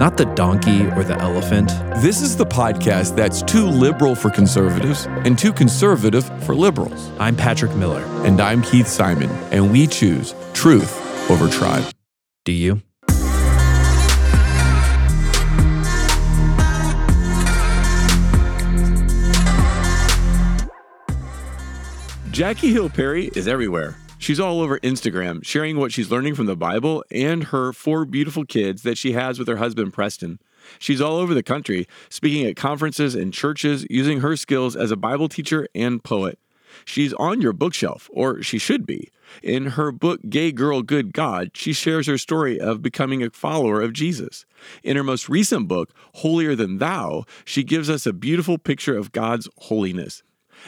not the donkey or the elephant. This is the podcast that's too liberal for conservatives and too conservative for liberals. I'm Patrick Miller. And I'm Keith Simon, and we choose truth over tribe. Do you? Jackie Hill Perry is everywhere. She's all over Instagram, sharing what she's learning from the Bible and her four beautiful kids that she has with her husband, Preston. She's all over the country, speaking at conferences and churches, using her skills as a Bible teacher and poet. She's on your bookshelf, or she should be. In her book, Gay Girl, Good God, she shares her story of becoming a follower of Jesus. In her most recent book, Holier Than Thou, she gives us a beautiful picture of God's holiness.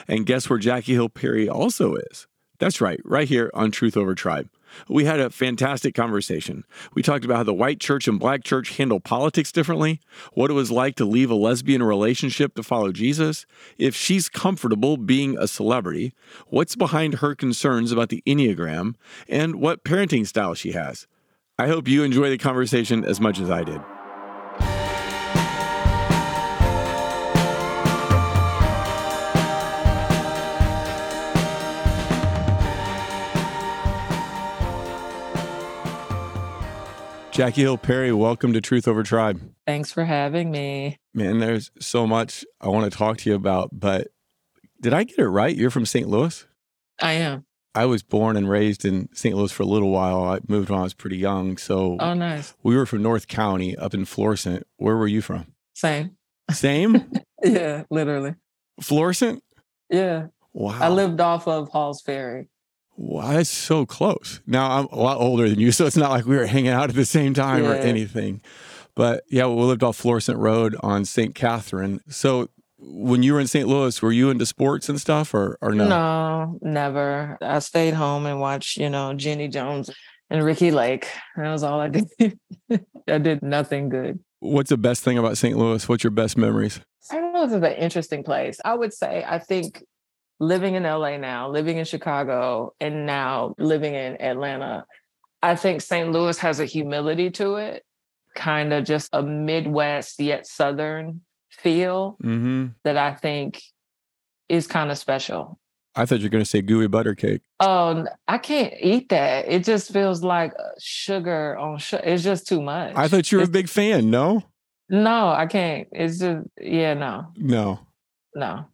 And guess where Jackie Hill Perry also is? That's right, right here on Truth Over Tribe. We had a fantastic conversation. We talked about how the white church and black church handle politics differently, what it was like to leave a lesbian relationship to follow Jesus, if she's comfortable being a celebrity, what's behind her concerns about the Enneagram, and what parenting style she has. I hope you enjoy the conversation as much as I did. Jackie Hill Perry, welcome to Truth Over Tribe. Thanks for having me. Man, there's so much I want to talk to you about, but did I get it right? You're from St. Louis? I am. I was born and raised in St. Louis for a little while. I moved when I was pretty young. So Oh, nice. we were from North County up in Florissant. Where were you from? Same. Same? Yeah, literally. Florissant? Yeah. Wow. I lived off of Hall's Ferry. Wow, that's so close. Now I'm a lot older than you, so it's not like we were hanging out at the same time or anything. But yeah, we lived off Florissant Road on St. Catherine. So when you were in St. Louis, were you into sports and stuff or, or no? No, never. I stayed home and watched, you know, Jenny Jones and Ricki Lake. That was all I did. I did nothing good. What's the best thing about St. Louis? What's your best memories? St. Louis is an interesting place. I would say, I think living in LA now, living in Chicago, and now living in Atlanta, I think St. Louis has a humility to it, kind of just a Midwest yet Southern feel Mm-hmm. that I think is kind of special. I thought you were going to say gooey butter cake. Oh, I can't eat that. It just feels like uh, sugar on sugar. It's just too much. I thought you were a big fan. No, No, I can't. It's just yeah, no, no. no.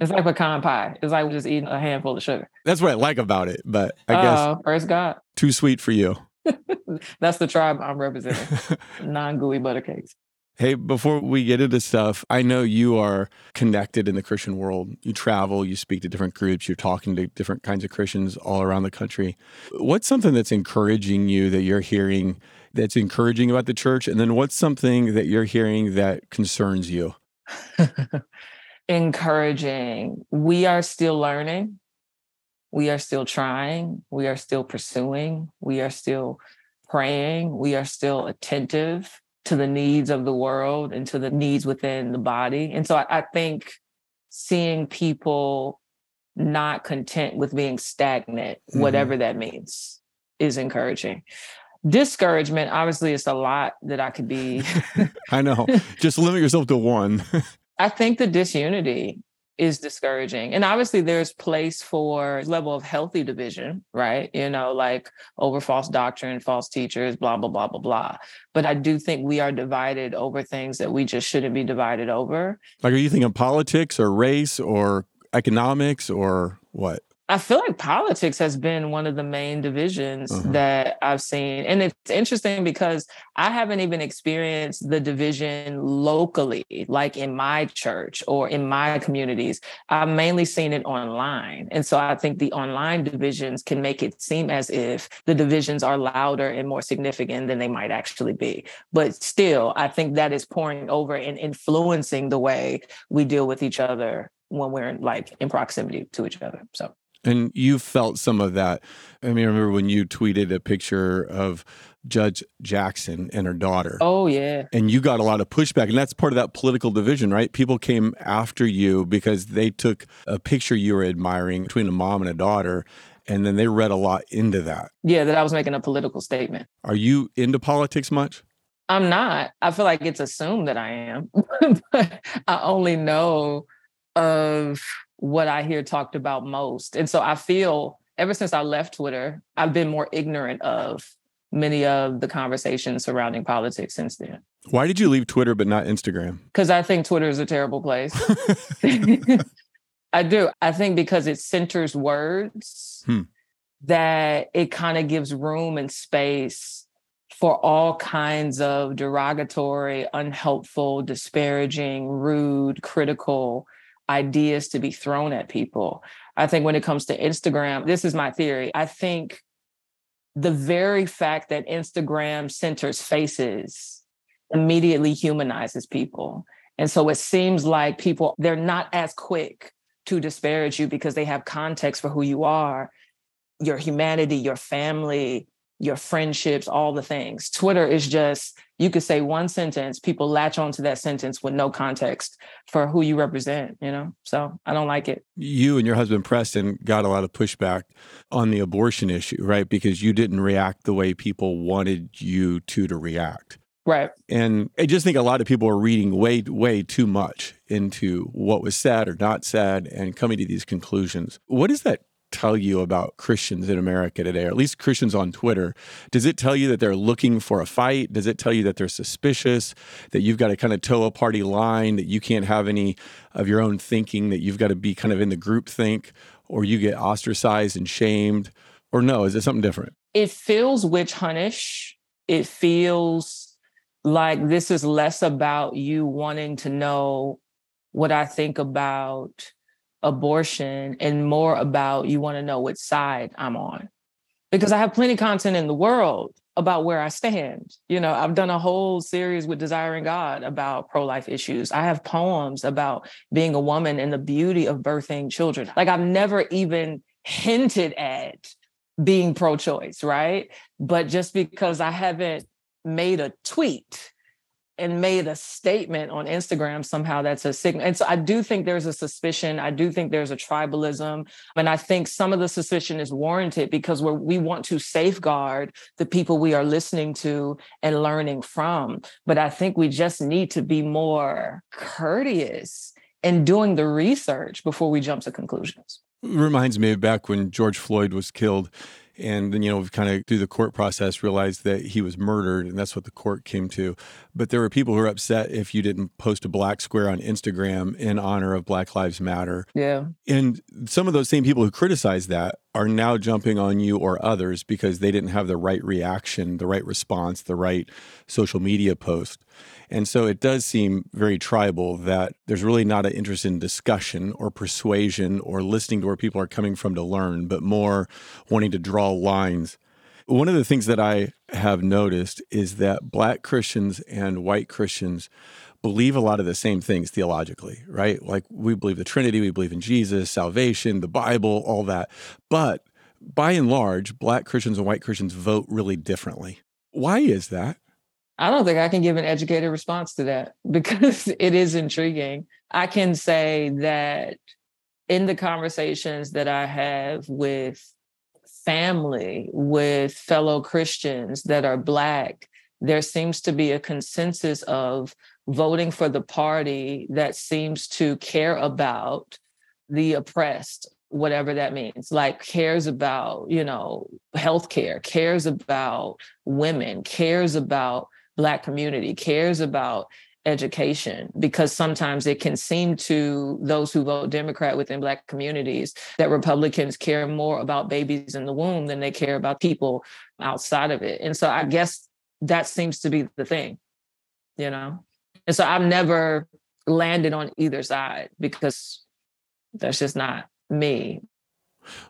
It's like pecan pie. It's like just eating a handful of sugar. That's what I like about it. But I guess Oh, praise God. too sweet for you. That's the tribe I'm representing. Non gooey butter cakes. Hey, before we get into stuff, I know you are connected in the Christian world. You travel, you speak to different groups, you're talking to different kinds of Christians all around the country. What's something that's encouraging you that you're hearing that's encouraging about the church? And then what's something that you're hearing that concerns you? Encouraging. We are still learning. We are still trying. We are still pursuing. We are still praying. We are still attentive to the needs of the world and to the needs within the body. And so I, I think seeing people not content with being stagnant, Mhm. whatever that means, is encouraging. Discouragement, obviously, it's a lot that I could be. I know. Just limit yourself to one. I think the disunity is discouraging. And obviously there's place for level of healthy division, right? You know, like over false doctrine, false teachers, blah, blah, blah, blah, blah. But I do think we are divided over things that we just shouldn't be divided over. like, are you thinking politics or race or economics or what? I feel like politics has been one of the main divisions Uh-huh. that I've seen. And it's interesting because I haven't even experienced the division locally, like in my church or in my communities. I've mainly seen it online. And so I think the online divisions can make it seem as if the divisions are louder and more significant than they might actually be. But still, I think that is pouring over and influencing the way we deal with each other when we're like in proximity to each other. So And you felt some of that. I mean, I remember when you tweeted a picture of Judge Jackson and her daughter. Oh yeah. And you got a lot of pushback. And that's part of that political division, right? People came after you because they took a picture you were admiring between a mom and a daughter. And then they read a lot into that. Yeah, that I was making a political statement. Are you into politics much? I'm not. I feel like it's assumed that I am. but I only know of what I hear talked about most. And so I feel ever since I left Twitter, I've been more ignorant of many of the conversations surrounding politics since then. Why did you leave Twitter but not Instagram? Because I think Twitter is a terrible place. I do. I think because it centers words Hmm. that it kind of gives room and space for all kinds of derogatory, unhelpful, disparaging, rude, critical ideas to be thrown at people. I think when it comes to Instagram, this is my theory. I think the very fact that Instagram centers faces immediately humanizes people. And so it seems like people, they're not as quick to disparage you because they have context for who you are, your humanity, your family, your friendships, all the things. Twitter is just, you could say one sentence, people latch onto that sentence with no context for who you represent, you know? So I don't like it. You and your husband Preston got a lot of pushback on the abortion issue, right? Because you didn't react the way people wanted you to to react. Right. And I just think a lot of people are reading way, way too much into what was said or not said and coming to these conclusions. What does that tell you about Christians in America today, or at least Christians on Twitter? Does it tell you that they're looking for a fight? Does it tell you that they're suspicious, that you've got to kind of toe a party line, that you can't have any of your own thinking, that you've got to be kind of in the group think, or you get ostracized and shamed? Or no, is it something different? It feels witch huntish. It feels like this is less about you wanting to know what I think about abortion and more about you want to know which side I'm on. Because I have plenty of content in the world about where I stand. You know, I've done a whole series with Desiring God about pro life issues. I have poems about being a woman and the beauty of birthing children. Like, I've never even hinted at being pro choice, right? But just because I haven't made a tweet and made a statement on Instagram, somehow that's a signal. And so I do think there's a suspicion. I do think there's a tribalism. And I think some of the suspicion is warranted because we're, we want to safeguard the people we are listening to and learning from. But I think we just need to be more courteous in doing the research before we jump to conclusions. reminds me of back when George Floyd was killed. And then, you know, kind of through the court process, realized that he was murdered, and that's what the court came to. But there were people who were upset if you didn't post a black square on Instagram in honor of Black Lives Matter. Yeah. And some of those same people who criticized that are now jumping on you or others because they didn't have the right reaction, the right response, the right social media post. And so it does seem very tribal that there's really not an interest in discussion or persuasion or listening to where people are coming from to learn, but more wanting to draw lines. One of the things that I have noticed is that Black Christians and white Christians believe a lot of the same things theologically, right? Like we believe the Trinity, we believe in Jesus, salvation, the Bible, all that. But by and large, Black Christians and white Christians vote really differently. Why is that? I don't think I can give an educated response to that because it is intriguing. I can say that in the conversations that I have with family, with fellow Christians that are Black, there seems to be a consensus of voting for the party that seems to care about the oppressed whatever that means like cares about you know healthcare cares about women cares about black community cares about education because sometimes it can seem to those who vote Democrat within Black communities that Republicans care more about babies in the womb than they care about people outside of it. And so I guess that seems to be the thing, you know? And so I've never landed on either side because that's just not me.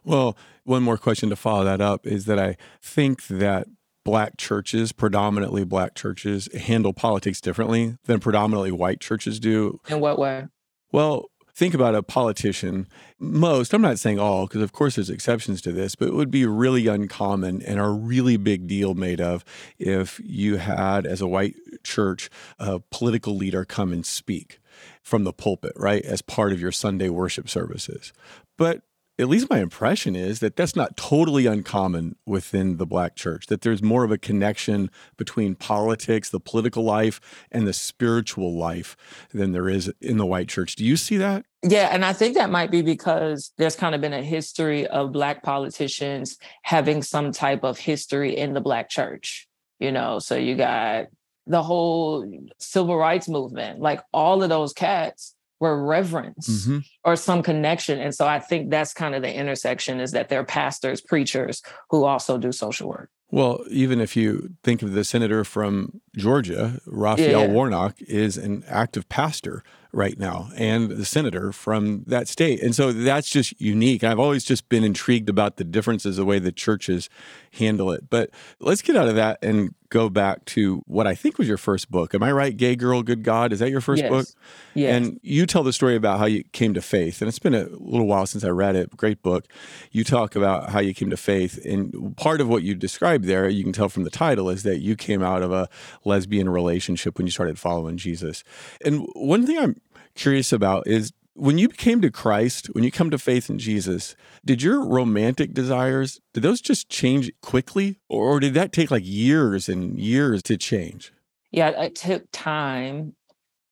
Well, one more question to follow that up is that I think that black churches, predominantly black churches, handle politics differently than predominantly white churches do. In what way? Well, think about a politician. Most, I'm not saying all, because of course there's exceptions to this, but it would be really uncommon and a really big deal made of if you had, as a white church, a political leader come and speak from the pulpit, right, as part of your Sunday worship services. But at least my impression is that that's not totally uncommon within the black church that there's more of a connection between politics the political life and the spiritual life than there is in the white church do you see that yeah and i think that might be because there's kind of been a history of black politicians having some type of history in the black church you know so you got the whole civil rights movement like all of those cats were reverence mm-hmm. or some connection. And so I think that's kind of the intersection is that they're pastors, preachers who also do social work. Well, even if you think of the senator from Georgia, Raphael yeah. Warnock is an active pastor right now and the senator from that state. And so that's just unique. I've always just been intrigued about the differences, the way the churches handle it. But let's get out of that and go back to what I think was your first book. Am I right? Gay Girl, Good God. Is that your first yes. book? Yes. And you tell the story about how you came to faith. And it's been a little while since I read it. Great book. You talk about how you came to faith. And part of what you described there, you can tell from the title, is that you came out of a lesbian relationship when you started following Jesus. And one thing I'm curious about is when you came to Christ, when you come to faith in Jesus, did your romantic desires, did those just change quickly? Or did that take like years and years to change? Yeah, it took time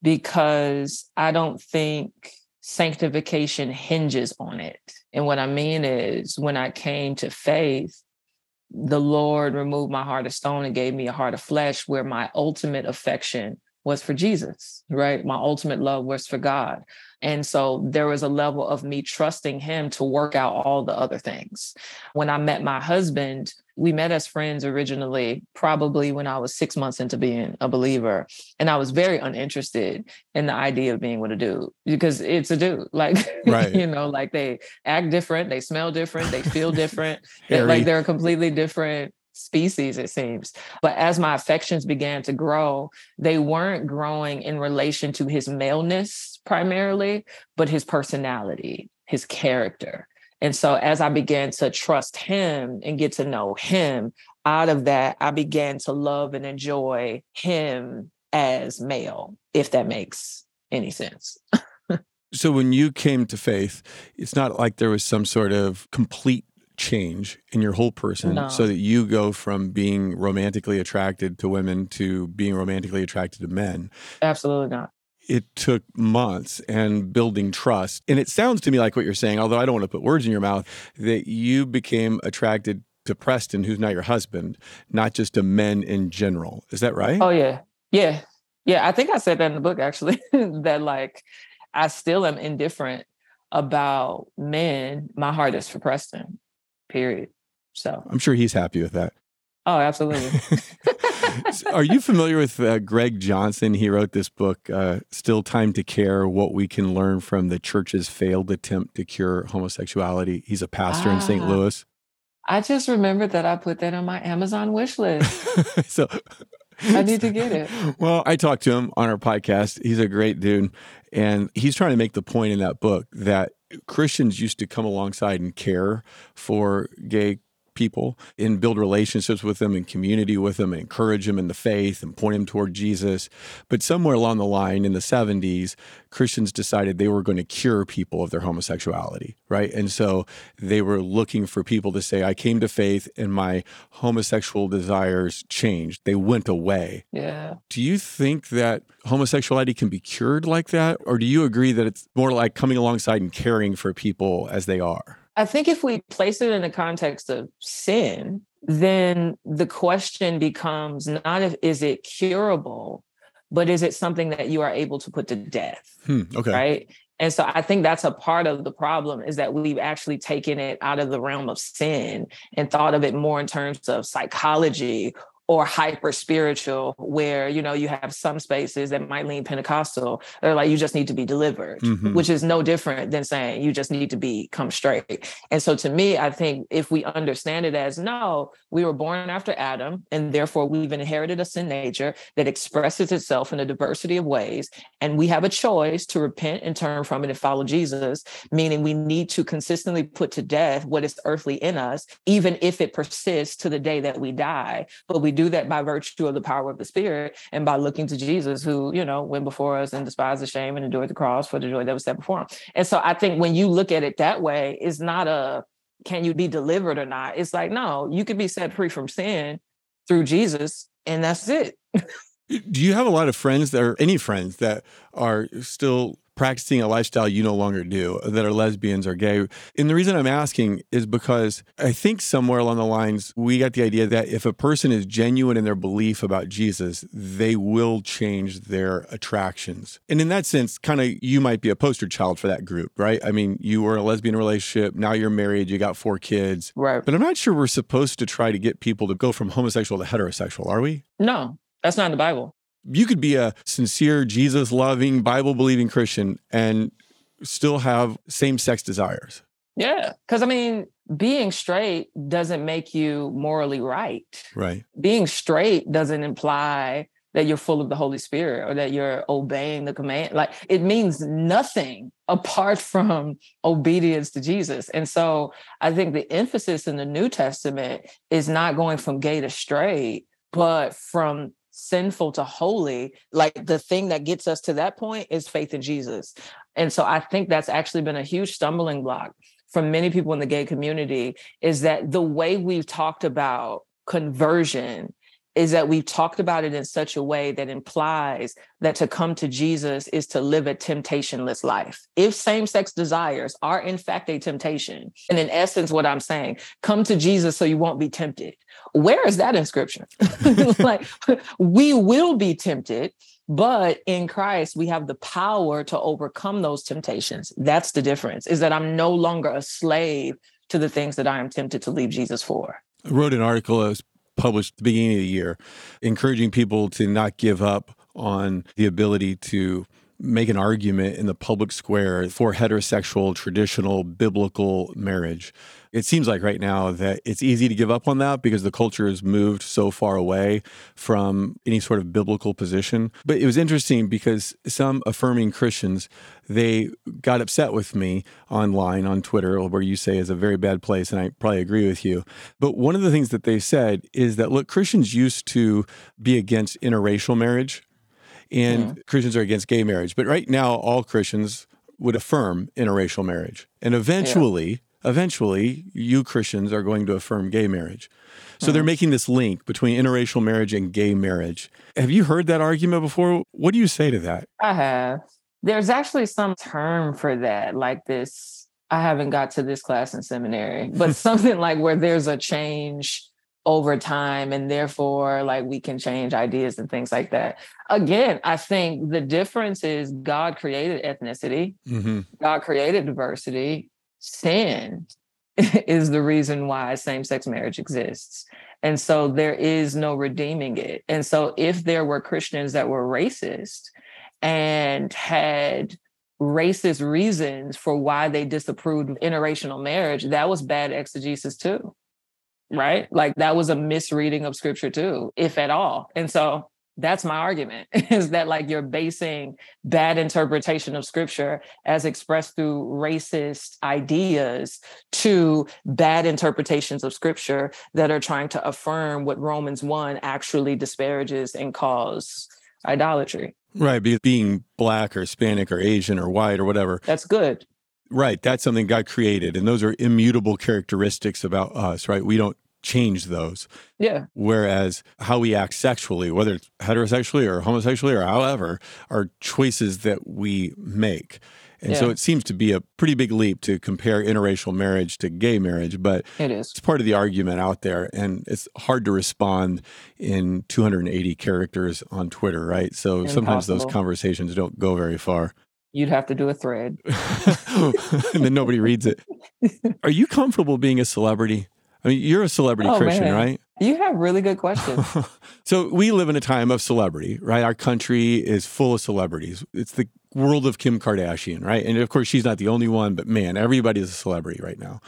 because I don't think sanctification hinges on it. And what I mean is when I came to faith, the Lord removed my heart of stone and gave me a heart of flesh where my ultimate affection was for Jesus, right? My ultimate love was for God. And so there was a level of me trusting him to work out all the other things. When I met my husband, we met as friends originally, probably when I was six months into being a believer. And I was very uninterested in the idea of being with a dude because it's a dude. Like, right. you know, like they act different, they smell different, they feel different. like they're a completely different species, it seems. But as my affections began to grow, they weren't growing in relation to his maleness primarily, but his personality, his character. And so as I began to trust him and get to know him, out of that, I began to love and enjoy him as male, if that makes any sense. so when you came to faith, it's not like there was some sort of complete change in your whole person no. so that you go from being romantically attracted to women to being romantically attracted to men. Absolutely not. It took months and building trust. And it sounds to me like what you're saying, although I don't want to put words in your mouth, that you became attracted to Preston, who's not your husband, not just to men in general. Is that right? Oh, yeah. Yeah. Yeah. I think I said that in the book, actually, that like I still am indifferent about men. My heart is for Preston period. So I'm sure he's happy with that. Oh, absolutely. Are you familiar with uh, Greg Johnson? He wrote this book, uh, Still Time to Care What We Can Learn from the Church's Failed Attempt to Cure Homosexuality. He's a pastor ah, in St. Louis. I just remembered that I put that on my Amazon wish list. so I need to get it. Well, I talked to him on our podcast. He's a great dude. And he's trying to make the point in that book that Christians used to come alongside and care for gay people and build relationships with them and community with them and encourage them in the faith and point them toward Jesus. But somewhere along the line in the 70s, Christians decided they were going to cure people of their homosexuality, right? And so they were looking for people to say, I came to faith and my homosexual desires changed. They went away. Yeah. Do you think that homosexuality can be cured like that? Or do you agree that it's more like coming alongside and caring for people as they are? I think if we place it in the context of sin, then the question becomes not if is it curable, but is it something that you are able to put to death? Hmm, okay. Right. And so I think that's a part of the problem is that we've actually taken it out of the realm of sin and thought of it more in terms of psychology or hyper spiritual where you know you have some spaces that might lean pentecostal they're like you just need to be delivered Mhm. which is no different than saying you just need to be come straight and so to me i think if we understand it as no we were born after adam and therefore we've inherited a sin nature that expresses itself in a diversity of ways and we have a choice to repent and turn from it and follow jesus meaning we need to consistently put to death what is earthly in us even if it persists to the day that we die but we do that by virtue of the power of the spirit and by looking to jesus who you know went before us and despised the shame and endured the cross for the joy that was set before him. And so i think when you look at it that way it's not a can you be delivered or not? It's like no you can be set free from sin through jesus and that's it. Do you have a lot of friends that are any friends that are still practicing a lifestyle you no longer do that are lesbians or gay? And the reason I'm asking is because I think somewhere along the lines we got the idea that if a person is genuine in their belief about Jesus, they will change their attractions. And in that sense, kind of you might be a poster child for that group, right? I mean, you were in a lesbian relationship, now you're married, you got four kids. right But I'm not sure we're supposed to try to get people to go from homosexual to heterosexual, are we? no that's not in the bible you could be a sincere Jesus loving, Bible believing Christian and still have same sex desires. yeah because i mean being straight doesn't make you morally right Right. being straight doesn't imply that you're full of the Holy Spirit or that you're obeying the command. Like it means nothing apart from obedience to Jesus. And so I think the emphasis in the New Testament is not going from gay to straight, but from sinful to holy. Like the thing that gets us to that point is faith in Jesus. And so I think that's actually been a huge stumbling block for many people in the gay community is that the way we've talked about conversion is that we've talked about it in such a way that implies that to come to Jesus is to live a temptationless life. If same sex desires are in fact a temptation, and in essence, what I'm saying, come to Jesus so you won't be tempted. Where is that in scripture? like, we will be tempted, but in Christ, we have the power to overcome those temptations. That's the difference, is that I'm no longer a slave to the things that I am tempted to leave Jesus for. I wrote an article that was published at the beginning of the year, encouraging people to not give up on the ability to make an argument in the public square for heterosexual, traditional, biblical marriage. It seems like right now that it's easy to give up on that because the culture has moved so far away from any sort of biblical position. But it was interesting because some affirming Christians, they got upset with me online on Twitter, where you say is a very bad place, and I probably agree with you. But one of the things that they said is that look, Christians used to be against interracial marriage and Christians are against gay marriage. But right now, all Christians would affirm interracial marriage. And eventually, eventually, you Christians are going to affirm gay marriage. So they're mm. making this link between interracial marriage and gay marriage. Have you heard that argument before? What do you say to that? I have. There's actually some term for that, like this. I haven't got to this class in seminary, but something like where there's a change over time and therefore like we can change ideas and things like that. Again, I think the difference is God created ethnicity, Mm-hmm. God created diversity. Sin is the reason why same-sex marriage exists. And so there is no redeeming it. And so if there were Christians that were racist and had racist reasons for why they disapproved of interracial marriage, that was bad exegesis too. Right? Like that was a misreading of scripture too, if at all. And so that's my argument is that like you're basing bad interpretation of scripture as expressed through racist ideas to bad interpretations of scripture that are trying to affirm what Romans 1 actually disparages and calls idolatry. Right. Because being black or Hispanic or Asian or white or whatever. That's good. Right. That's something God created. And those are immutable characteristics about us, right? We don't change those. Yeah. Whereas how we act sexually, whether it's heterosexually or homosexually or however, are choices that we make. And so it seems to be a pretty big leap to compare interracial marriage to gay marriage, but It is. it's part of the argument out there. And it's hard to respond in 280 characters on Twitter, right? So sometimes those conversations don't go very far. You'd have to do a thread. and then nobody reads it. Are you comfortable being a celebrity? I mean, you're a celebrity Oh, Christian, man. right? You have really good questions. so we live in a time of celebrity, right? Our country is full of celebrities. It's the world of Kim Kardashian, right? And of course, she's not the only one, but man, everybody is a celebrity right now.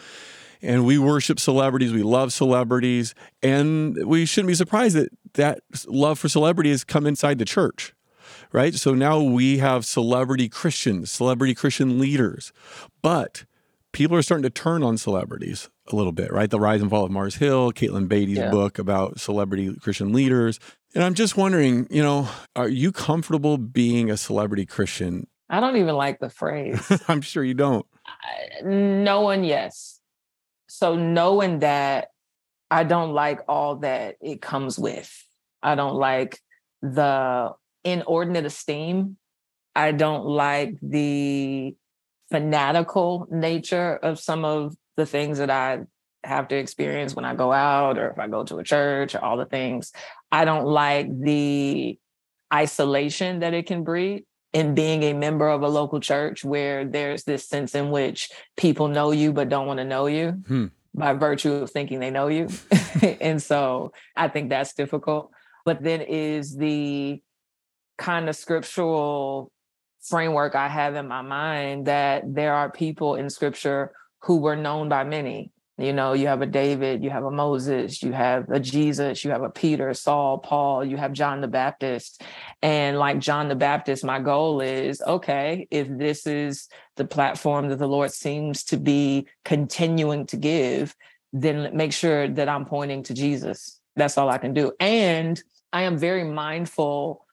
And we worship celebrities, we love celebrities, and we shouldn't be surprised that that love for celebrity has come inside the church, right? So now we have celebrity Christians, celebrity Christian leaders. But people are starting to turn on celebrities a little bit, right? The Rise and Fall of Mars Hill, Katelyn Beaty's Yeah. book about celebrity Christian leaders. And I'm just wondering, you know, are you comfortable being a celebrity Christian? I don't even like the phrase. I'm sure you don't. I- knowing yes. So knowing that I don't like all that it comes with. I don't like the inordinate esteem. I don't like the fanatical nature of some of the things that I have to experience when I go out or if I go to a church or all the things. I don't like the isolation that it can breed in being a member of a local church where there's this sense in which people know you but don't want to know you Hmm. by virtue of thinking they know you. and so I think that's difficult. But then is the kind of scriptural framework I have in my mind that there are people in scripture who were known by many. You know, you have a David, you have a Moses, you have a Jesus, you have a Peter, Saul, Paul, you have John the Baptist. And like John the Baptist, my goal is okay, if this is the platform that the Lord seems to be continuing to give, then make sure that I'm pointing to Jesus. That's all I can do. And I am very mindful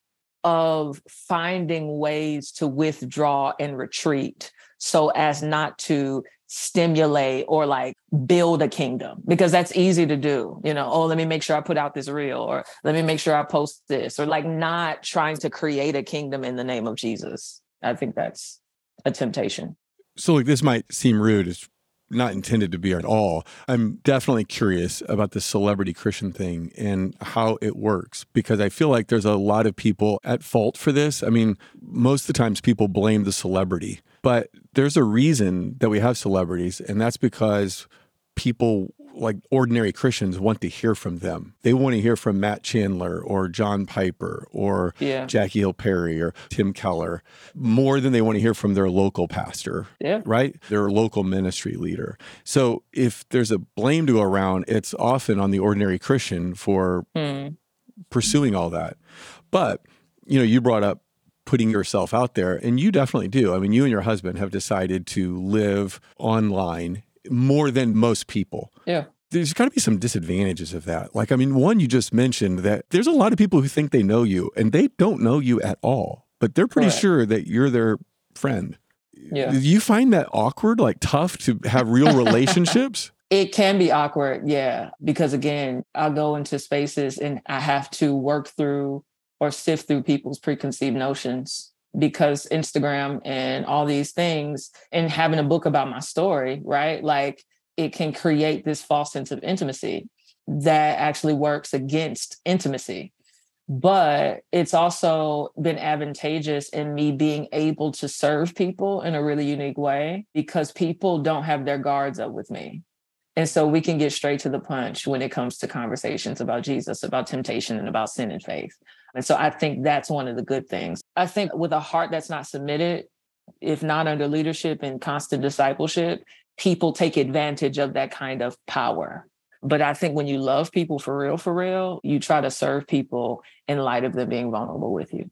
of finding ways to withdraw and retreat so as not to stimulate or like build a kingdom because that's easy to do you know oh let me make sure i put out this reel or let me make sure i post this or like not trying to create a kingdom in the name of jesus i think that's a temptation So, like, this might seem rude. It's not intended to be at all. I'm definitely curious about the celebrity Christian thing and how it works because I feel like there's a lot of people at fault for this. I mean, most of the times people blame the celebrity, but there's a reason that we have celebrities, and that's because people like ordinary Christians want to hear from them. They want to hear from Matt Chandler or John Piper or Yeah. Jackie Hill Perry or Tim Keller more than they want to hear from their local pastor yeah right? Their local ministry leader. So if there's a blame to go around, it's often on the ordinary Christian for Hmm. pursuing all that. But, you know, you brought up putting yourself out there, and you definitely do. I mean, you and your husband have decided to live online more than most people. yeah There's got to be some disadvantages of that. Like, I mean, one you just mentioned that there's a lot of people who think they know you and they don't know you at all, but they're pretty Correct. sure that you're their friend. yeah Do you find that awkward, like tough to have real relationships? It can be awkward, yeah, because again, I'll go into spaces and I have to work through or sift through people's preconceived notions because Instagram and all these things and having a book about my story, right? Like it can create this false sense of intimacy that actually works against intimacy. But it's also been advantageous in me being able to serve people in a really unique way because people don't have their guards up with me. And so we can get straight to the punch when it comes to conversations about Jesus, about temptation, and about sin and faith. And so I think that's one of the good things. I think with a heart that's not submitted, if not under leadership and constant discipleship, people take advantage of that kind of power. But I think when you love people for real, for real, you try to serve people in light of them being vulnerable with you.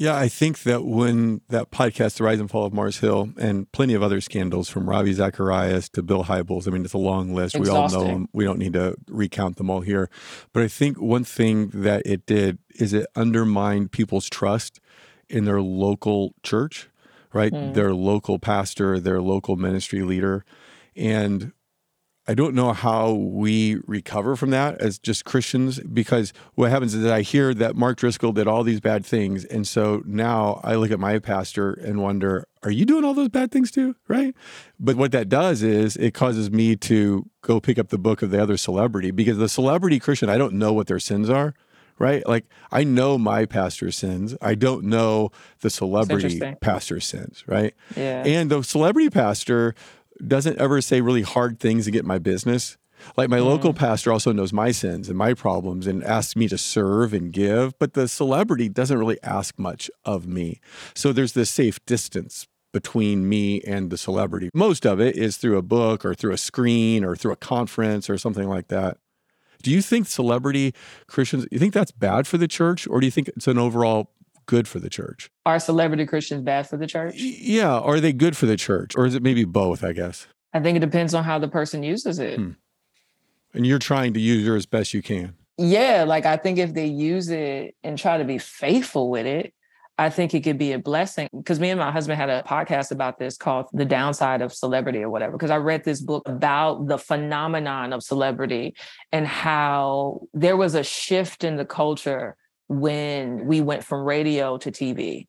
Yeah, I think that when that podcast, The Rise and Fall of Mars Hill, and plenty of other scandals from Ravi Zacharias to Bill Hybels, I mean, it's a long list. We all know them. We don't need to recount them all here. But I think one thing that it did is it undermined people's trust in their local church, right? Mm. Their local pastor, their local ministry leader. And I don't know how we recover from that as just Christians because what happens is that I hear that Mark Driscoll did all these bad things. And so now I look at my pastor and wonder, are you doing all those bad things too? Right. But what that does is it causes me to go pick up the book of the other celebrity because the celebrity Christian, I don't know what their sins are right? Like I know my pastor's sins. I don't know the celebrity pastor's sins, right? Yeah. And the celebrity pastor doesn't ever say really hard things to get my business. Like my mm. local pastor also knows my sins and my problems and asks me to serve and give, but the celebrity doesn't really ask much of me. So there's this safe distance between me and the celebrity. Most of it is through a book or through a screen or through a conference or something like that. Do you think celebrity Christians, you think that's bad for the church or do you think it's an overall good for the church? Are celebrity Christians bad for the church? Yeah. Are they good for the church? Or is it maybe both, I guess? I think it depends on how the person uses it. Hmm. And you're trying to use it as best you can. Yeah. Like I think if they use it and try to be faithful with it, I think it could be a blessing. Because me and my husband had a podcast about this called The Downside of Celebrity or whatever. Because I read this book about the phenomenon of celebrity and how there was a shift in the culture when we went from radio to TV.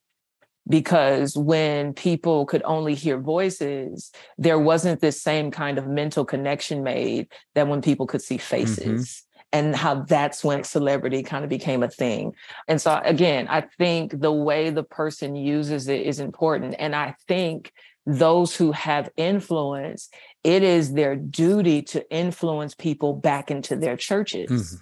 Because when people could only hear voices, there wasn't this same kind of mental connection made that when people could see faces. Mm-hmm and how that's when celebrity kind of became a thing. And so again, I think the way the person uses it is important. And I think those who have influence, it is their duty to influence people back into their churches. Mm-hmm.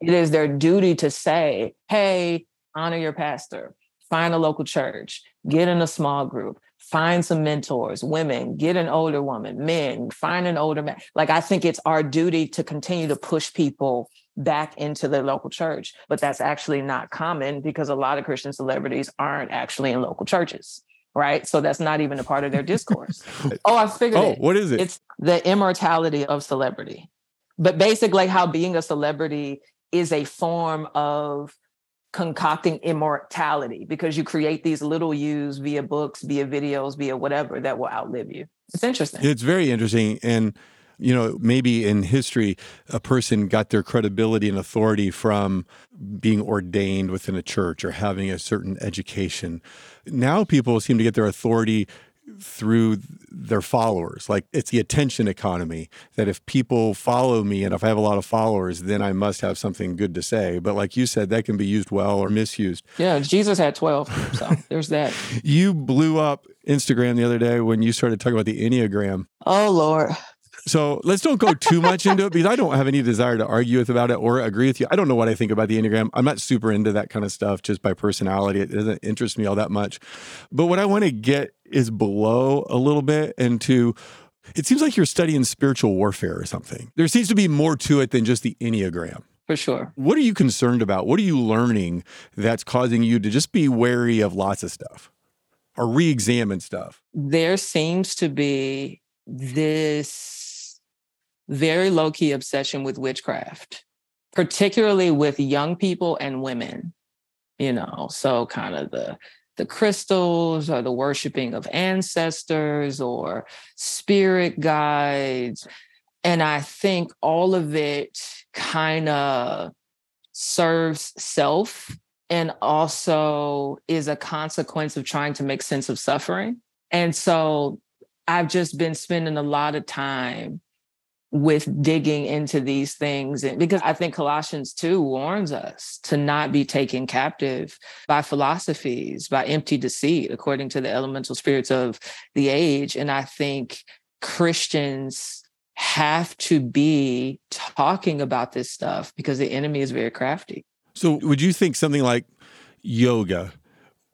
It is their duty to say, hey, honor your pastor, find a local church, get in a small group, find some mentors, women, get an older woman, men, find an older man. Like, I think it's our duty to continue to push people back into their local church. But that's actually not common because a lot of Christian celebrities aren't actually in local churches. Right. So that's not even a part of their discourse. oh, I figured oh, it. What is it? It's the immortality of celebrity. But basically, how being a celebrity is a form of concocting immortality because you create these little yous via books, via videos, via whatever that will outlive you. It's interesting. It's very interesting. And, you know, maybe in history, a person got their credibility and authority from being ordained within a church or having a certain education. Now people seem to get their authority through their followers. Like it's the attention economy that if people follow me and if I have a lot of followers, then I must have something good to say. But like you said, that can be used well or misused. Yeah, Jesus had 12. So there's that. you blew up Instagram the other day when you started talking about the Enneagram. Oh, Lord. So let's don't go too much into it because I don't have any desire to argue with about it or agree with you. I don't know what I think about the Enneagram. I'm not super into that kind of stuff just by personality. It doesn't interest me all that much. But what I want to get is below a little bit into it seems like you're studying spiritual warfare or something. There seems to be more to it than just the Enneagram. for sure. What are you concerned about? What are you learning that's causing you to just be wary of lots of stuff or re examine stuff? There seems to be this very low key obsession with witchcraft, particularly with young people and women, you know, so kind of the the crystals or the worshiping of ancestors or spirit guides. And I think all of it kind of serves self and also is a consequence of trying to make sense of suffering. And so I've just been spending a lot of time with digging into these things and because I think Colossians 2 warns us to not be taken captive by philosophies, by empty deceit, according to the elemental spirits of the age. And I think Christians have to be talking about this stuff because the enemy is very crafty. So, would you think something like yoga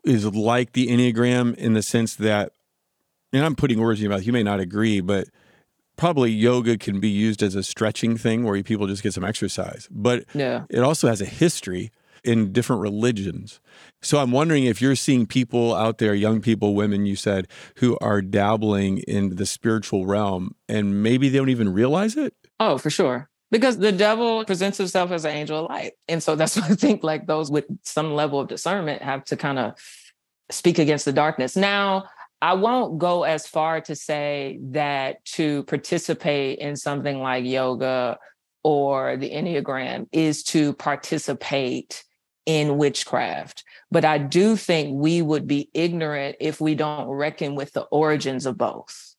is like the Enneagram in the sense that, and I'm putting words in your mouth, you may not agree, but probably yoga can be used as a stretching thing where people just get some exercise, but yeah. it also has a history in different religions. So I'm wondering if you're seeing people out there, young people, women, you said, who are dabbling in the spiritual realm and maybe they don't even realize it. Oh, for sure. Because the devil presents himself as an angel of light. And so that's why I think like those with some level of discernment have to kind of speak against the darkness. Now, I won't go as far to say that to participate in something like yoga or the Enneagram is to participate in witchcraft. But I do think we would be ignorant if we don't reckon with the origins of both.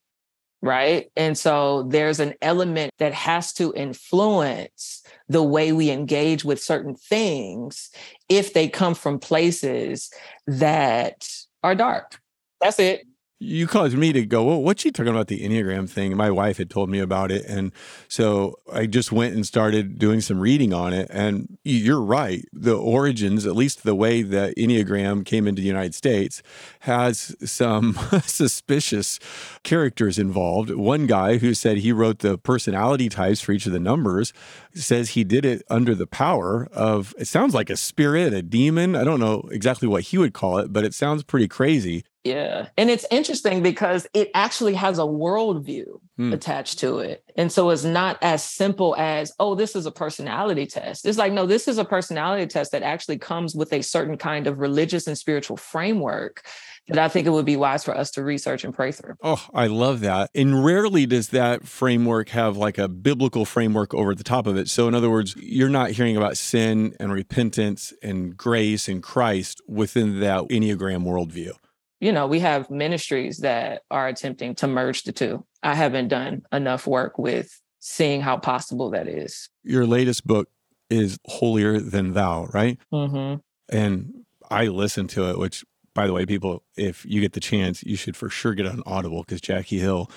Right. And so there's an element that has to influence the way we engage with certain things if they come from places that are dark. That's it you caused me to go, well, what's she talking about the Enneagram thing? My wife had told me about it. And so I just went and started doing some reading on it. And you're right. The origins, at least the way the Enneagram came into the United States, has some suspicious characters involved. One guy who said he wrote the personality types for each of the numbers says he did it under the power of, it sounds like a spirit, a demon. I don't know exactly what he would call it, but it sounds pretty crazy. Yeah. And it's interesting because it actually has a worldview hmm. attached to it. And so it's not as simple as, oh, this is a personality test. It's like, no, this is a personality test that actually comes with a certain kind of religious and spiritual framework that I think it would be wise for us to research and pray through. Oh, I love that. And rarely does that framework have like a biblical framework over the top of it. So, in other words, you're not hearing about sin and repentance and grace and Christ within that Enneagram worldview you know, we have ministries that are attempting to merge the two. I haven't done enough work with seeing how possible that is. Your latest book is Holier Than Thou, right? Mm-hmm. And I listened to it, which, by the way, people, if you get the chance, you should for sure get on Audible because Jackie Hill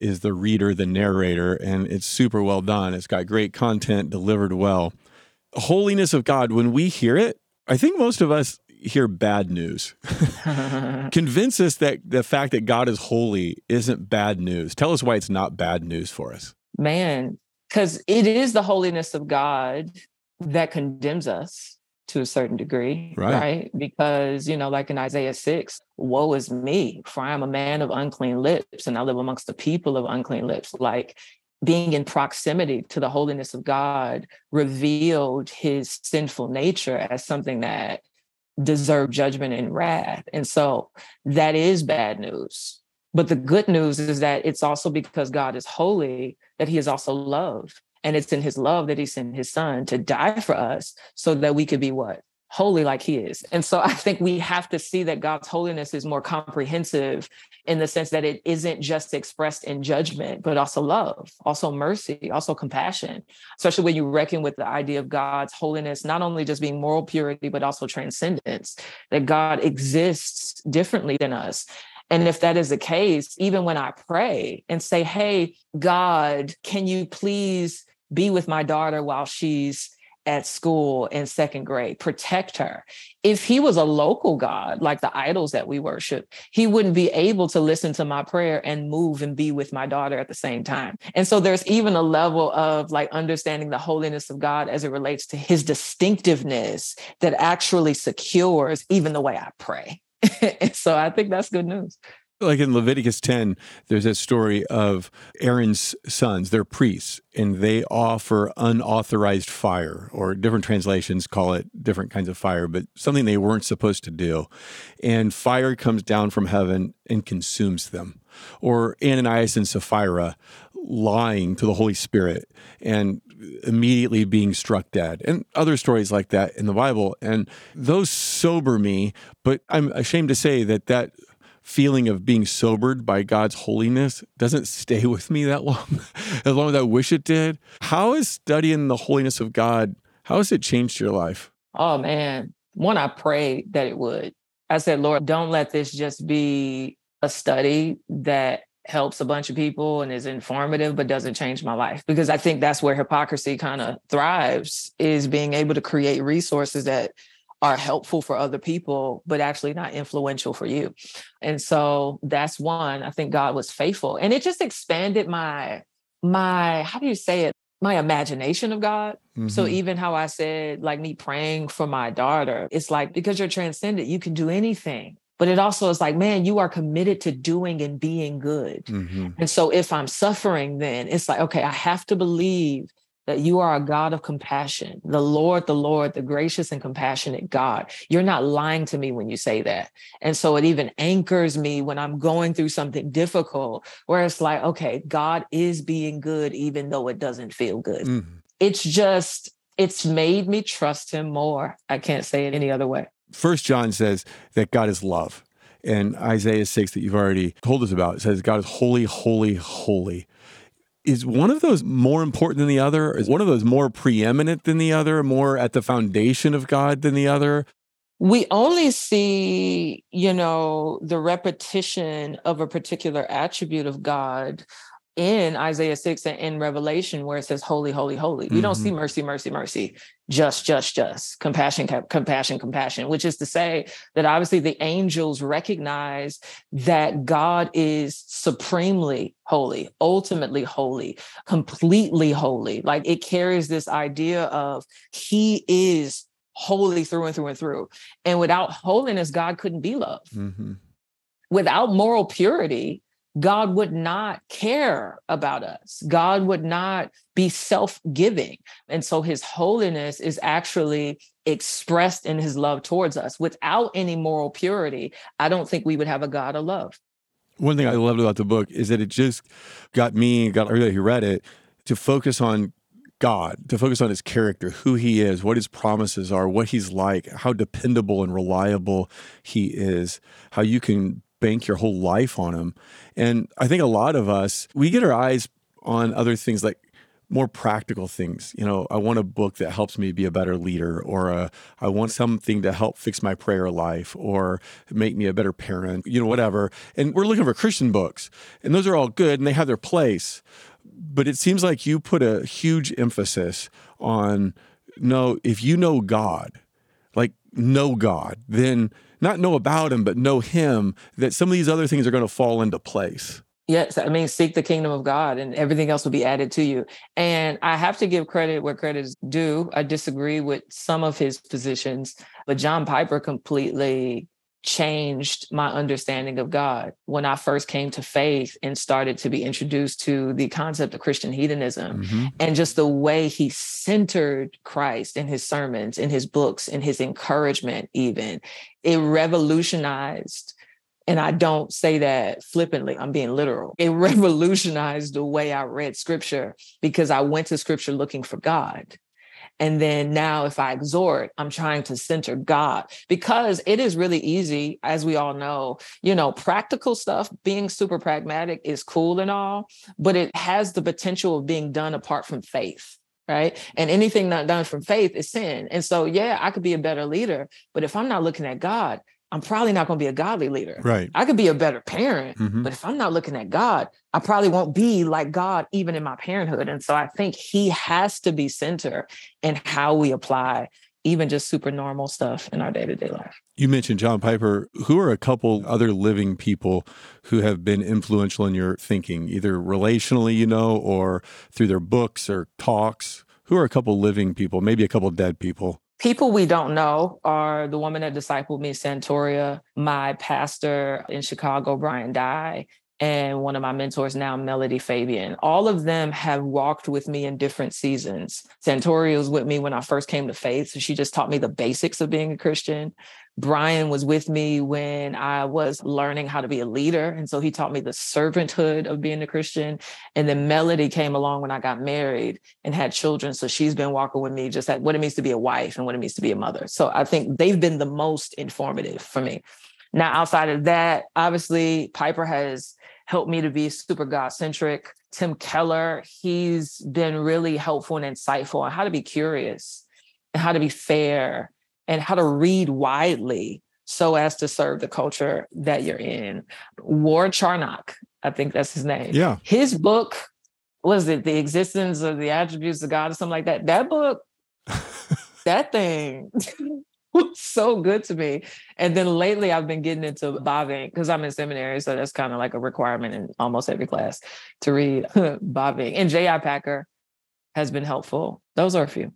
is the reader, the narrator, and it's super well done. It's got great content delivered well. Holiness of God, when we hear it, I think most of us hear bad news. Convince us that the fact that God is holy isn't bad news. Tell us why it's not bad news for us. Man, because it is the holiness of God that condemns us to a certain degree, right. right? Because, you know, like in Isaiah 6, woe is me, for I am a man of unclean lips and I live amongst the people of unclean lips. Like being in proximity to the holiness of God revealed his sinful nature as something that deserve judgment and wrath. And so that is bad news. But the good news is that it's also because God is holy that he is also love. And it's in his love that he sent his son to die for us so that we could be what? Holy like he is. And so I think we have to see that God's holiness is more comprehensive in the sense that it isn't just expressed in judgment, but also love, also mercy, also compassion, especially when you reckon with the idea of God's holiness, not only just being moral purity, but also transcendence, that God exists differently than us. And if that is the case, even when I pray and say, Hey, God, can you please be with my daughter while she's at school in second grade, protect her. If he was a local God, like the idols that we worship, he wouldn't be able to listen to my prayer and move and be with my daughter at the same time. And so there's even a level of like understanding the holiness of God as it relates to his distinctiveness that actually secures even the way I pray. and so I think that's good news. Like in Leviticus 10, there's a story of Aaron's sons, they're priests, and they offer unauthorized fire, or different translations call it different kinds of fire, but something they weren't supposed to do. And fire comes down from heaven and consumes them. Or Ananias and Sapphira lying to the Holy Spirit and immediately being struck dead, and other stories like that in the Bible. And those sober me, but I'm ashamed to say that that feeling of being sobered by God's holiness doesn't stay with me that long, as long as I wish it did. How is studying the holiness of God, how has it changed your life? Oh man. One, I prayed that it would. I said, Lord, don't let this just be a study that helps a bunch of people and is informative but doesn't change my life because i think that's where hypocrisy kind of thrives is being able to create resources that are helpful for other people, but actually not influential for you. And so that's one. I think God was faithful. And it just expanded my, my, how do you say it? My imagination of God. Mm-hmm. So even how I said, like me praying for my daughter, it's like because you're transcendent, you can do anything. But it also is like, man, you are committed to doing and being good. Mm-hmm. And so if I'm suffering, then it's like, okay, I have to believe that you are a God of compassion, the Lord, the Lord, the gracious and compassionate God. You're not lying to me when you say that. And so it even anchors me when I'm going through something difficult, where it's like, okay, God is being good, even though it doesn't feel good. Mm-hmm. It's just, it's made me trust him more. I can't say it any other way. First John says that God is love. And Isaiah 6 that you've already told us about says God is holy, holy, holy is one of those more important than the other? Is one of those more preeminent than the other, more at the foundation of God than the other? We only see, you know, the repetition of a particular attribute of God in Isaiah 6 and in Revelation where it says holy, holy, holy. You mm-hmm. don't see mm-hmm. mercy, mercy, mercy, just, just, just, compassion, compassion, compassion, which is to say that obviously the angels recognize that God is supremely holy, ultimately holy, completely holy. Like it carries this idea of he is holy through and through and through. And without holiness, God couldn't be love. Mm-hmm. Without moral purity, God would not care about us. God would not be self giving. And so his holiness is actually expressed in his love towards us. Without any moral purity, I don't think we would have a God of love. One thing I loved about the book is that it just got me, got everybody who read it to focus on God, to focus on his character, who he is, what his promises are, what he's like, how dependable and reliable he is, how you can bank your whole life on them. And I think a lot of us, we get our eyes on other things like more practical things. You know, I want a book that helps me be a better leader, or a, I want something to help fix my prayer life, or make me a better parent, you know, whatever. And we're looking for Christian books, and those are all good and they have their place. But it seems like you put a huge emphasis on no, if you know God, like know God, then not know about him, but know him, that some of these other things are going to fall into place. Yes, I mean, seek the kingdom of God and everything else will be added to you. And I have to give credit where credit is due. I disagree with some of his positions, but John Piper completely changed my understanding of God when I first came to faith and started to be introduced to the concept of Christian hedonism mm-hmm. and just the way he centered Christ in his sermons, in his books, in his encouragement, even. It revolutionized. And I don't say that flippantly, I'm being literal. It revolutionized the way I read scripture because I went to scripture looking for God. And then now, if I exhort, I'm trying to center God because it is really easy, as we all know, you know, practical stuff, being super pragmatic is cool and all, but it has the potential of being done apart from faith. Right. And anything not done from faith is sin. And so, yeah, I could be a better leader, but if I'm not looking at God, I'm probably not going to be a godly leader. Right. I could be a better parent, Mhm. but if I'm not looking at God, I probably won't be like God even in my parenthood. And so I think He has to be center in how we apply even just super normal stuff in our day to day life. You mentioned John Piper. Who are a couple other living people who have been influential in your thinking, either relationally, you know, or through their books or talks? Who are a couple living people, maybe a couple dead people? People we don't know are the woman that discipled me, Santoria, my pastor in Chicago, Brian Dye, and one of my mentors now, Melody Fabian. All of them have walked with me in different seasons. Santoria was with me when I first came to faith. So she just taught me the basics of being a Christian. Brian was with me when I was learning how to be a leader. And so he taught me the servanthood of being a Christian. And then Melody came along when I got married and had children. So she's been walking with me just at what it means to be a wife and what it means to be a mother. So I think they've been the most informative for me. Now, outside of that, obviously, Piper has helped me to be super God centric. Tim Keller, he's been really helpful and insightful on how to be curious and how to be fair and how to read widely so as to serve the culture that you're in. Ward Charnock, I think that's his name. Yeah. His book, was it The Existence of the Attributes of God or something like that? That book, that thing was so good to me. And then lately I've been getting into Bavinck because I'm in seminary. So that's kind of like a requirement in almost every class to read Bavinck. And J.I. Packer has been helpful. Those are a few.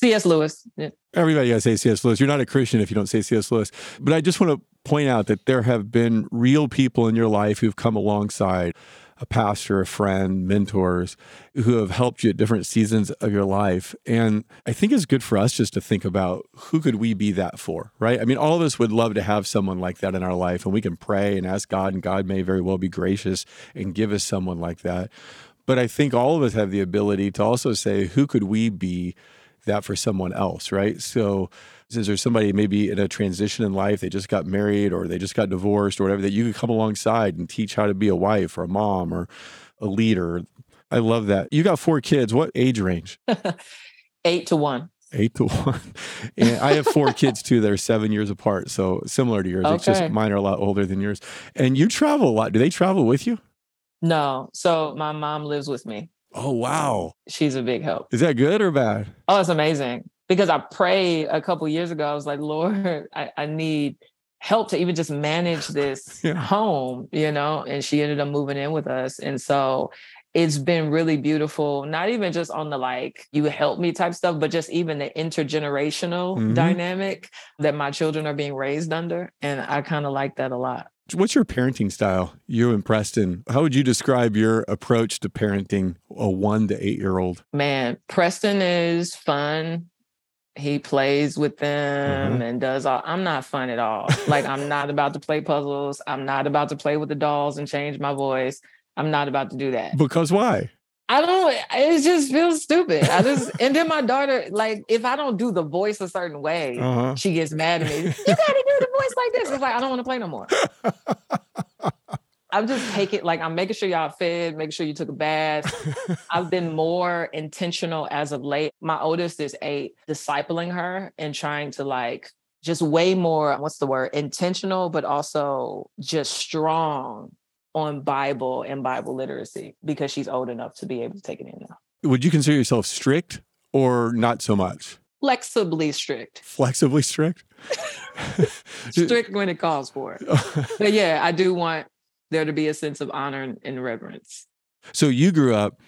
C.S. Lewis. Yeah. Everybody got to say C.S. Lewis. You're not a Christian if you don't say C.S. Lewis. But I just want to point out that there have been real people in your life who've come alongside a pastor, a friend, mentors who have helped you at different seasons of your life. And I think it's good for us just to think about who could we be that for, right? I mean, all of us would love to have someone like that in our life, and we can pray and ask God, and God may very well be gracious and give us someone like that. But I think all of us have the ability to also say, who could we be that for someone else, right? So, is there somebody maybe in a transition in life, they just got married or they just got divorced or whatever, that you could come alongside and teach how to be a wife or a mom or a leader? I love that. You got four kids. What age range? Eight to one. Eight to one. And I have four kids too that are seven years apart. So similar to yours. It's just Okay. mine are a lot older than yours. And you travel a lot. Do they travel with you? No. So my mom lives with me. Oh, wow. She's a big help. Is that good or bad? Oh, it's amazing. Because I prayed a couple years ago. I was like, Lord, I, I need help to even just manage this Yeah. home, you know? And she ended up moving in with us. And so it's been really beautiful, not even just on the like, you help me type stuff, but just even the intergenerational Mhm. dynamic that my children are being raised under. And I kind of like that a lot. What's your parenting style? You and Preston. How would you describe your approach to parenting a one to eight year old? Man, Preston is fun. He plays with them Mhm. and does all. I'm not fun at all. Like I'm not about to play puzzles. I'm not about to play with the dolls and change my voice. I'm not about to do that. Because why? I don't. It just feels stupid. I just and then my daughter, like, if I don't do the voice a certain way, Uh-huh. she gets mad at me. You gotta do the voice like this. It's like I don't want to play no more. I'm just taking like I'm making sure y'all fed, making sure you took a bath. I've been more intentional as of late. My oldest is eight, discipling her and trying to like just way more, what's the word, intentional, but also just strong on Bible and Bible literacy because she's old enough to be able to take it in now. Would you consider yourself strict or not so much? Flexibly strict, Flexibly strict? strict when it calls for it. But yeah, I do want there to be a sense of honor and- reverence. so you grew up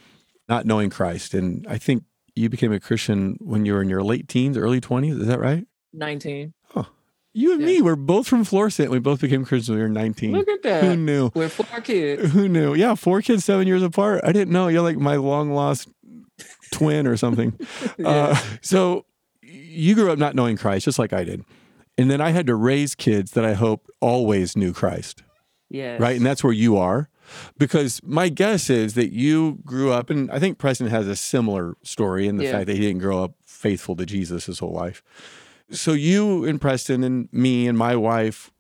not knowing Christ, and I think you became a Christian when you were in your late teens, early 20s. Is that right? 19. You and Yeah. me, we're both from Florissant. We both became Christians when we were 19. Look at that. Who knew? We're four kids. Who knew? Yeah, four kids, seven years apart. I didn't know. You're like my long lost twin or something. uh, so you grew up not knowing Christ, just like I did. And then I had to raise kids that I hope always knew Christ, Yes. right? And that's where you are. Because my guess is that you grew up, and I think Preston has a similar story in the Yeah. fact that he didn't grow up faithful to Jesus his whole life. So you and Preston and me and my wife,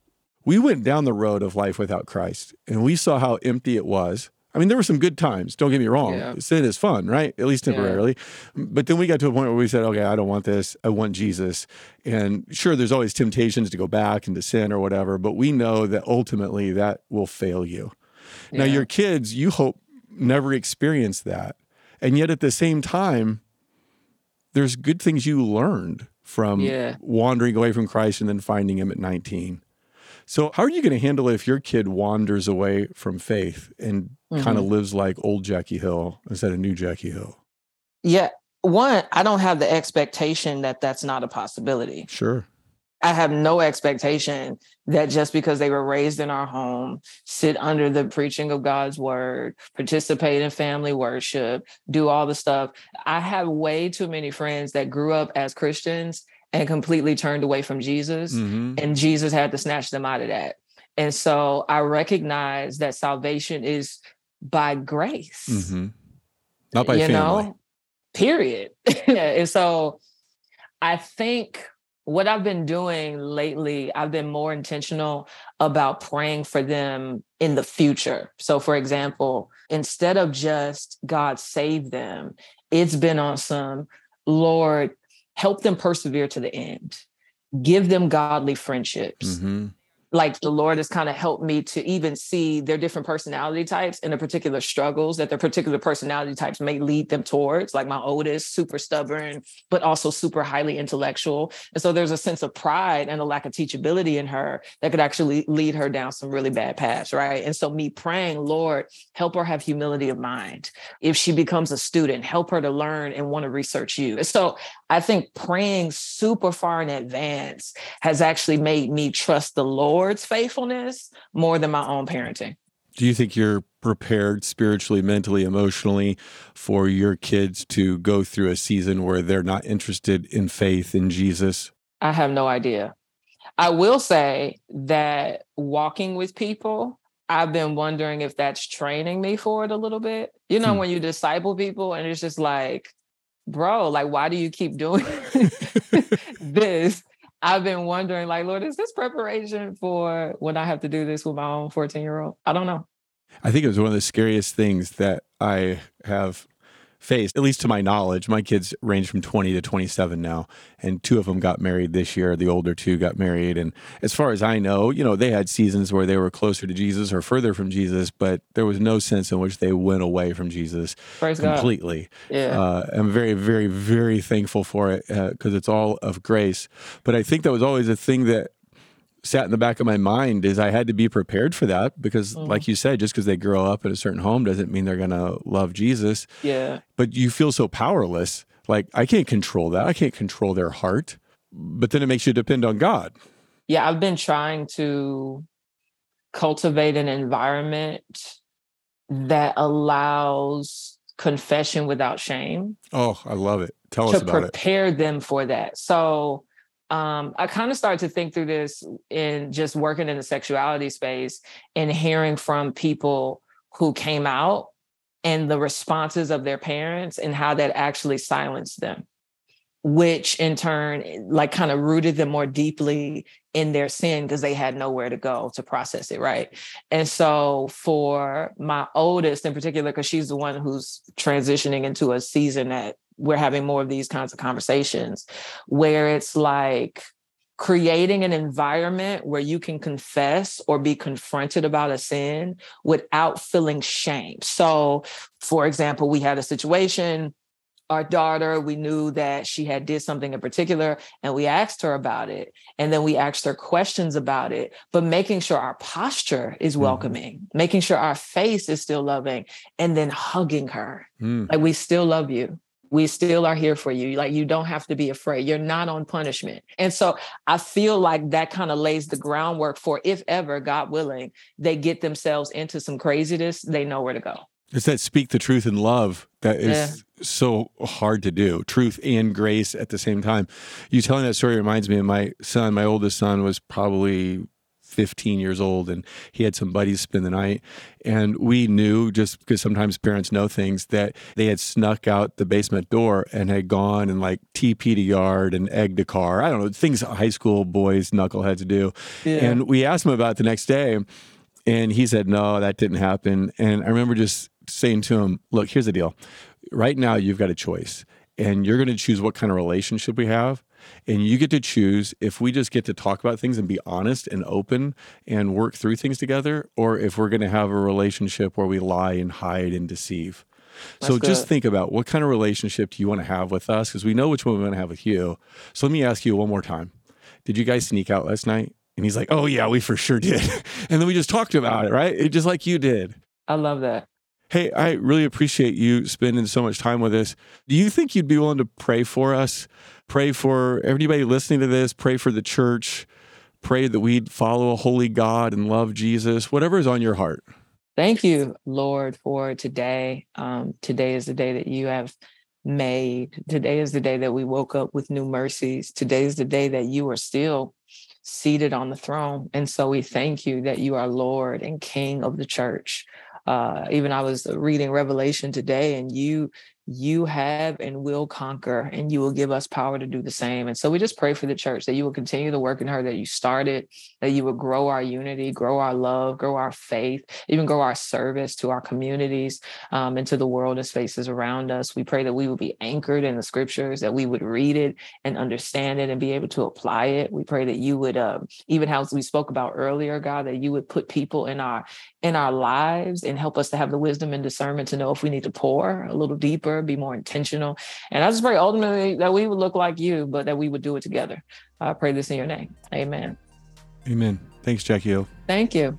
we went down the road of life without Christ and we saw how empty it was. I mean, there were some good times. Don't get me wrong. Yeah. Sin is fun, right? At least Yeah. temporarily. But then we got to a point where we said, okay, I don't want this. I want Jesus. And sure, there's always temptations to go back into sin or whatever, but we know that ultimately that will fail you. Now, your kids, you hope, never experience that. And yet at the same time, there's good things you learned from Yeah. wandering away from Christ and then finding him at 19. So, how are you going to handle it if your kid wanders away from faith and kind of mm-hmm. lives like old Jackie Hill instead of new Jackie Hill? Yeah. One, I don't have the expectation that that's not a possibility. Sure. I have no expectation that just because they were raised in our home, sit under the preaching of God's word, participate in family worship, do all the stuff. I have way too many friends that grew up as Christians and completely turned away from Jesus, Mhm. and Jesus had to snatch them out of that. And so I recognize that salvation is by grace Mhm. Not by you family. know period and so i think what i've been doing lately i've been more intentional about praying for them in the future. So for example instead of just god save them it's been on some lord help them persevere to the end. Give them godly friendships. Mhm. Like the Lord has kind of helped me to even see their different personality types and the particular struggles that their particular personality types may lead them towards. Like my oldest, super stubborn, but also super highly intellectual. And so there's a sense of pride and a lack of teachability in her that could actually lead her down some really bad paths, right? And so me praying, Lord, help her have humility of mind. If she becomes a student, help her to learn and want to research you. And so I think praying super far in advance has actually made me trust the Lord's faithfulness more than my own parenting. Do you think you're prepared spiritually, mentally, emotionally for your kids to go through a season where they're not interested in faith in Jesus? I have no idea. I will say that walking with people, I've been wondering if that's training me for it a little bit. You know, Hmm. when you disciple people and it's just like, bro, like, why do you keep doing this? I've been wondering, like, Lord, is this preparation for when I have to do this with my own 14 year old? I don't know. I think it was one of the scariest things that I have faced, at least to my knowledge. My kids range from 20 to 27 now, and two of them got married this year. The older two got married. And as far as I know, you know, they had seasons where they were closer to Jesus or further from Jesus, but there was no sense in which they went away from Jesus Praise God. completely. Yeah. Uh, I'm very, very, very thankful for it because it's all of grace. But I think that was always a thing that sat in the back of my mind is I had to be prepared for that because, Mm. like you said, just because they grow up in a certain home doesn't mean they're going to love Jesus. yeah. But you feel so powerless. Like, I can't control that. I can't control their heart. But then it makes you depend on God. yeah, I've been trying to cultivate an environment that allows confession without shame Oh, I love it. Tell us about it. To prepare them for that. So um, I kind of started to think through this in just working in the sexuality space and hearing from people who came out and the responses of their parents and how that actually silenced them which in turn like kind of rooted them more deeply in their sin because they had nowhere to go to process it right? And so for my oldest in particular because she's the one who's transitioning into a season that we're having more of these kinds of conversations where it's like creating an environment where you can confess or be confronted about a sin without feeling shame. So for example we had a situation our daughter we knew that she had did something in particular and we asked her about it and then we asked her questions about it but making sure our posture is welcoming making sure our face is still loving and then hugging her. Mm. like we still love you we still are here for you like you don't have to be afraid you're not on punishment and so i feel like that kind of lays the groundwork for if ever god willing they get themselves into some craziness they know where to go It's that speak the truth in love that is so hard to do. Truth and grace at the same time. You telling that story reminds me of my son. My oldest son was probably 15 years old and he had some buddies spend the night. And we knew just because sometimes parents know things that they had snuck out the basement door and had gone and like TP'd a yard and egged a car. I don't know, things high school boys, knuckleheads do. Yeah. And we asked him about it the next day. And he said, No, that didn't happen. And I remember just saying to him, Look, here's the deal. Right now, you've got a choice, and you're going to choose what kind of relationship we have. And you get to choose if we just get to talk about things and be honest and open and work through things together, or if we're going to have a relationship where we lie and hide and deceive. so just think about what kind of relationship do you want to have with us? Because we know which one we want to have with you. So let me ask you one more time. Did you guys sneak out last night? And he's like, Oh, yeah, we for sure did. and then we just talked about it, right? It, just like you did. I love that. Hey, I really appreciate you spending so much time with us. Do you think you'd be willing to pray for us? Pray for everybody listening to this, pray for the church, pray that we'd follow a holy God and love Jesus, whatever is on your heart. Thank you, Lord, for today. Um, today is the day that you have made. Today is the day that we woke up with new mercies. Today is the day that you are still seated on the throne. And so we thank you that you are Lord and King of the church. Uh, even I was reading Revelation today, and you you have and will conquer, and you will give us power to do the same. And so we just pray for the church that you will continue the work in her that you started, that you will grow our unity, grow our love, grow our faith, even grow our service to our communities um, and to the world and spaces around us. We pray that we will be anchored in the scriptures, that we would read it and understand it and be able to apply it. We pray that you would, um, even how we spoke about earlier, God, that you would put people in our in our lives and help us to have the wisdom and discernment to know if we need to pour a little deeper, be more intentional. And I just pray ultimately that we would look like you, but that we would do it together. I pray this in your name. Amen. Amen. Thanks, Jackie O. Thank you.